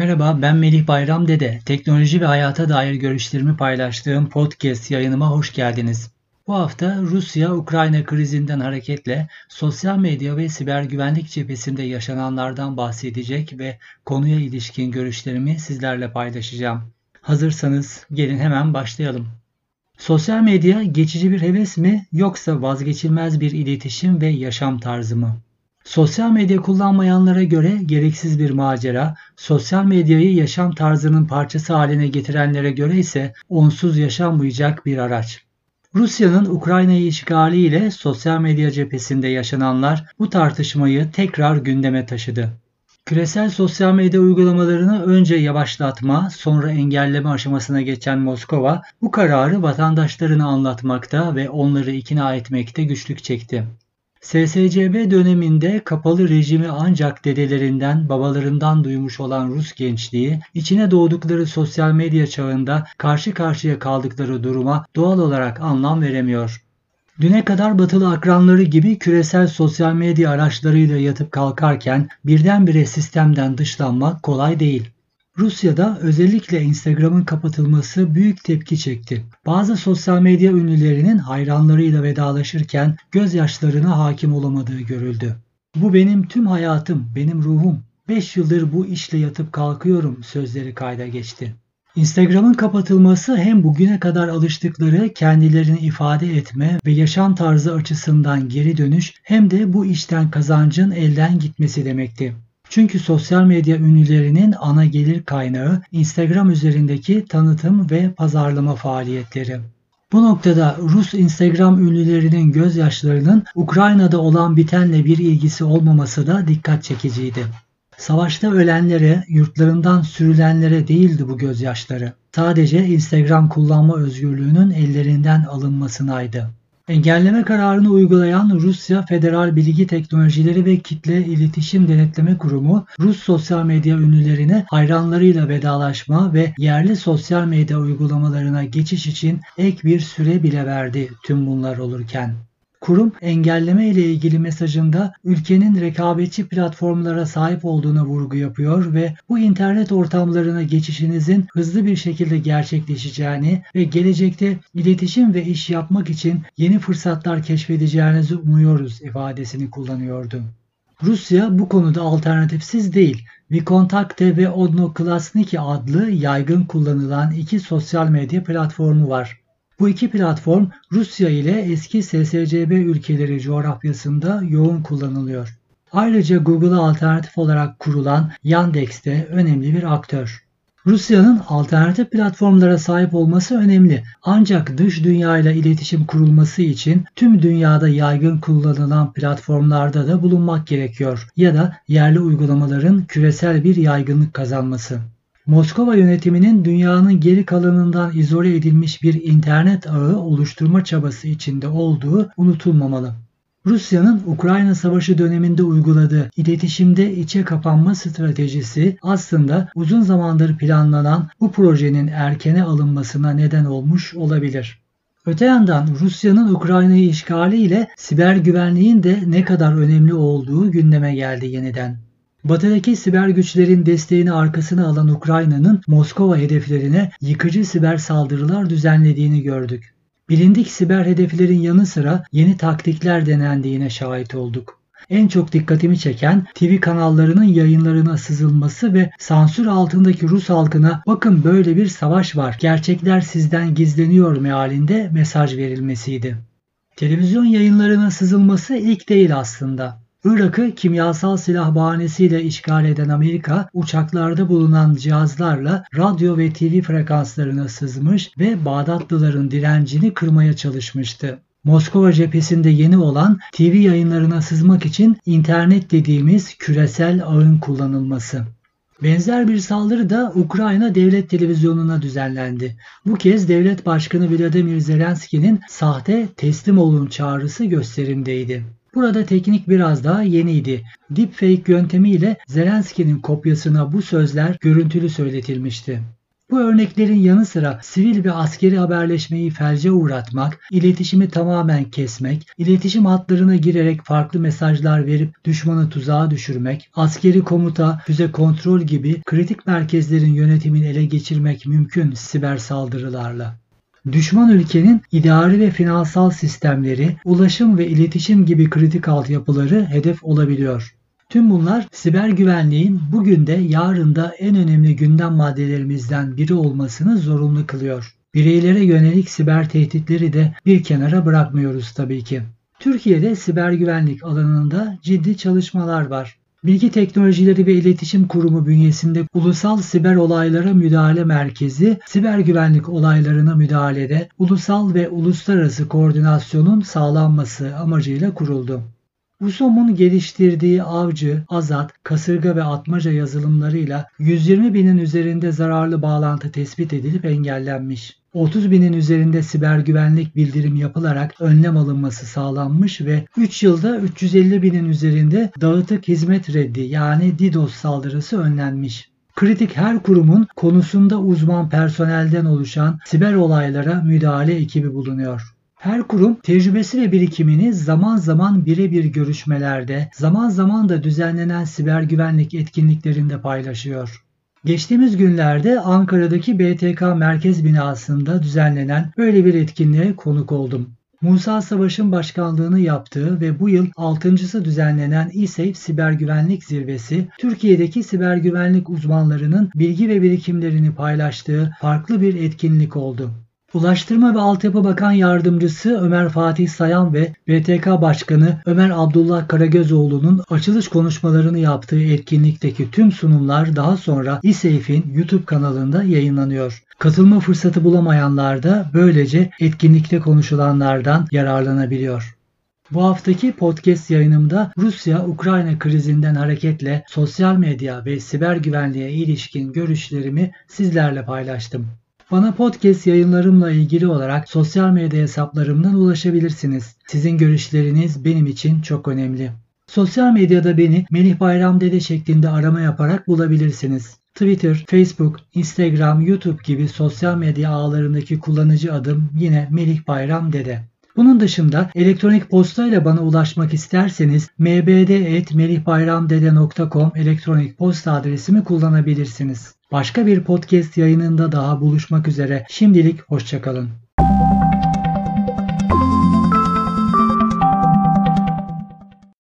Merhaba, ben Melih Bayram Dede. Teknoloji ve hayata dair görüşlerimi paylaştığım podcast yayınıma hoş geldiniz. Bu hafta Rusya-Ukrayna krizinden hareketle sosyal medya ve siber güvenlik cephesinde yaşananlardan bahsedecek ve konuya ilişkin görüşlerimi sizlerle paylaşacağım. Hazırsanız gelin hemen başlayalım. Sosyal medya geçici bir heves mi yoksa vazgeçilmez bir iletişim ve yaşam tarzı mı? Sosyal medya kullanmayanlara göre gereksiz bir macera, sosyal medyayı yaşam tarzının parçası haline getirenlere göre ise onsuz yaşanmayacak bir araç. Rusya'nın Ukrayna'yı işgaliyle sosyal medya cephesinde yaşananlar bu tartışmayı tekrar gündeme taşıdı. Küresel sosyal medya uygulamalarını önce yavaşlatma, sonra engelleme aşamasına geçen Moskova bu kararı vatandaşlarına anlatmakta ve onları ikna etmekte güçlük çekti. SSCB döneminde kapalı rejimi ancak dedelerinden, babalarından duymuş olan Rus gençliği, içine doğdukları sosyal medya çağında karşı karşıya kaldıkları duruma doğal olarak anlam veremiyor. Düne kadar batılı akranları gibi küresel sosyal medya araçlarıyla yatıp kalkarken birdenbire sistemden dışlanmak kolay değil. Rusya'da özellikle Instagram'ın kapatılması büyük tepki çekti. Bazı sosyal medya ünlülerinin hayranlarıyla vedalaşırken gözyaşlarına hakim olamadığı görüldü. Bu benim tüm hayatım, benim ruhum. 5 yıldır bu işle yatıp kalkıyorum sözleri kayda geçti. Instagram'ın kapatılması hem bugüne kadar alıştıkları kendilerini ifade etme ve yaşam tarzı açısından geri dönüş hem de bu işten kazancın elden gitmesi demekti. Çünkü sosyal medya ünlülerinin ana gelir kaynağı Instagram üzerindeki tanıtım ve pazarlama faaliyetleri. Bu noktada Rus Instagram ünlülerinin gözyaşlarının Ukrayna'da olan bitenle bir ilgisi olmaması da dikkat çekiciydi. Savaşta ölenlere, yurtlarından sürülenlere değildi bu gözyaşları. Sadece Instagram kullanma özgürlüğünün ellerinden alınmasınaydı. Engelleme kararını uygulayan Rusya Federal Bilgi Teknolojileri ve Kitle İletişim Denetleme Kurumu, Rus sosyal medya ünlülerine hayranlarıyla vedalaşma ve yerli sosyal medya uygulamalarına geçiş için ek bir süre bile verdi tüm bunlar olurken. Kurum engelleme ile ilgili mesajında ülkenin rekabetçi platformlara sahip olduğuna vurgu yapıyor ve bu internet ortamlarına geçişinizin hızlı bir şekilde gerçekleşeceğini ve gelecekte iletişim ve iş yapmak için yeni fırsatlar keşfedeceğinizi umuyoruz ifadesini kullanıyordu. Rusya bu konuda alternatifsiz değil. Vkontakte ve Odnoklasniki adlı yaygın kullanılan iki sosyal medya platformu var. Bu iki platform Rusya ile eski SSCB ülkeleri coğrafyasında yoğun kullanılıyor. Ayrıca Google'a alternatif olarak kurulan Yandex de önemli bir aktör. Rusya'nın alternatif platformlara sahip olması önemli. Ancak dış dünya ile iletişim kurulması için tüm dünyada yaygın kullanılan platformlarda da bulunmak gerekiyor ya da yerli uygulamaların küresel bir yaygınlık kazanması. Moskova yönetiminin dünyanın geri kalanından izole edilmiş bir internet ağı oluşturma çabası içinde olduğu unutulmamalı. Rusya'nın Ukrayna Savaşı döneminde uyguladığı iletişimde içe kapanma stratejisi aslında uzun zamandır planlanan bu projenin erkene alınmasına neden olmuş olabilir. Öte yandan Rusya'nın Ukrayna'yı işgali ile siber güvenliğin de ne kadar önemli olduğu gündeme geldi yeniden. Batıdaki siber güçlerin desteğini arkasına alan Ukrayna'nın Moskova hedeflerine yıkıcı siber saldırılar düzenlediğini gördük. Bilindik siber hedeflerin yanı sıra yeni taktikler denendiğine şahit olduk. En çok dikkatimi çeken TV kanallarının yayınlarına sızılması ve sansür altındaki Rus halkına bakın böyle bir savaş var, gerçekler sizden gizleniyor mealinde mesaj verilmesiydi. Televizyon yayınlarına sızılması ilk değil aslında. Irak'ı kimyasal silah bahanesiyle işgal eden Amerika, uçaklarda bulunan cihazlarla radyo ve TV frekanslarına sızmış ve Bağdatlıların direncini kırmaya çalışmıştı. Moskova cephesinde yeni olan TV yayınlarına sızmak için internet dediğimiz küresel ağın kullanılması. Benzer bir saldırı da Ukrayna Devlet Televizyonu'na düzenlendi. Bu kez Devlet Başkanı Vladimir Zelenski'nin sahte teslim olun çağrısı gösterimdeydi. Burada teknik biraz daha yeniydi. Deepfake yöntemiyle Zelenski'nin kopyasına bu sözler görüntülü söyletilmişti. Bu örneklerin yanı sıra sivil ve askeri haberleşmeyi felce uğratmak, iletişimi tamamen kesmek, iletişim hatlarına girerek farklı mesajlar verip düşmanı tuzağa düşürmek, askeri komuta, füze kontrol gibi kritik merkezlerin yönetimini ele geçirmek mümkün siber saldırılarla. Düşman ülkenin idari ve finansal sistemleri, ulaşım ve iletişim gibi kritik altyapıları hedef olabiliyor. Tüm bunlar siber güvenliğin bugün de yarın da en önemli gündem maddelerimizden biri olmasını zorunlu kılıyor. Bireylere yönelik siber tehditleri de bir kenara bırakmıyoruz tabii ki. Türkiye'de siber güvenlik alanında ciddi çalışmalar var. Bilgi Teknolojileri ve İletişim Kurumu bünyesinde Ulusal Siber Olaylara Müdahale Merkezi, siber güvenlik olaylarına müdahalede ulusal ve uluslararası koordinasyonun sağlanması amacıyla kuruldu. USOM'un geliştirdiği avcı, azat, kasırga ve atmaca yazılımlarıyla 120 binin üzerinde zararlı bağlantı tespit edilip engellenmiş. 30 binin üzerinde siber güvenlik bildirim yapılarak önlem alınması sağlanmış ve 3 yılda 350 binin üzerinde dağıtık hizmet reddi yani DDoS saldırısı önlenmiş. Kritik her kurumun konusunda uzman personelden oluşan siber olaylara müdahale ekibi bulunuyor. Her kurum tecrübesi ve birikimini zaman zaman birebir görüşmelerde, zaman zaman da düzenlenen siber güvenlik etkinliklerinde paylaşıyor. Geçtiğimiz günlerde Ankara'daki BTK Merkez Binası'nda düzenlenen böyle bir etkinliğe konuk oldum. Musa Savaş'ın başkanlığını yaptığı ve bu yıl 6.sı düzenlenen İSEF Siber Güvenlik Zirvesi, Türkiye'deki siber güvenlik uzmanlarının bilgi ve birikimlerini paylaştığı farklı bir etkinlik oldu. Ulaştırma ve Altyapı Bakan Yardımcısı Ömer Fatih Sayan ve BTK Başkanı Ömer Abdullah Karagözoğlu'nun açılış konuşmalarını yaptığı etkinlikteki tüm sunumlar daha sonra İSEYF'in YouTube kanalında yayınlanıyor. Katılma fırsatı bulamayanlar da böylece etkinlikte konuşulanlardan yararlanabiliyor. Bu haftaki podcast yayınımda Rusya-Ukrayna krizinden hareketle sosyal medya ve siber güvenliğe ilişkin görüşlerimi sizlerle paylaştım. Bana podcast yayınlarımla ilgili olarak sosyal medya hesaplarımdan ulaşabilirsiniz. Sizin görüşleriniz benim için çok önemli. Sosyal medyada beni Melih Bayram Dede şeklinde arama yaparak bulabilirsiniz. Twitter, Facebook, Instagram, YouTube gibi sosyal medya ağlarındaki kullanıcı adım yine Melih Bayram Dede. Bunun dışında elektronik posta ile bana ulaşmak isterseniz mbd.melihbayramdede.com elektronik posta adresimi kullanabilirsiniz. Başka bir podcast yayınında daha buluşmak üzere. Şimdilik hoşçakalın.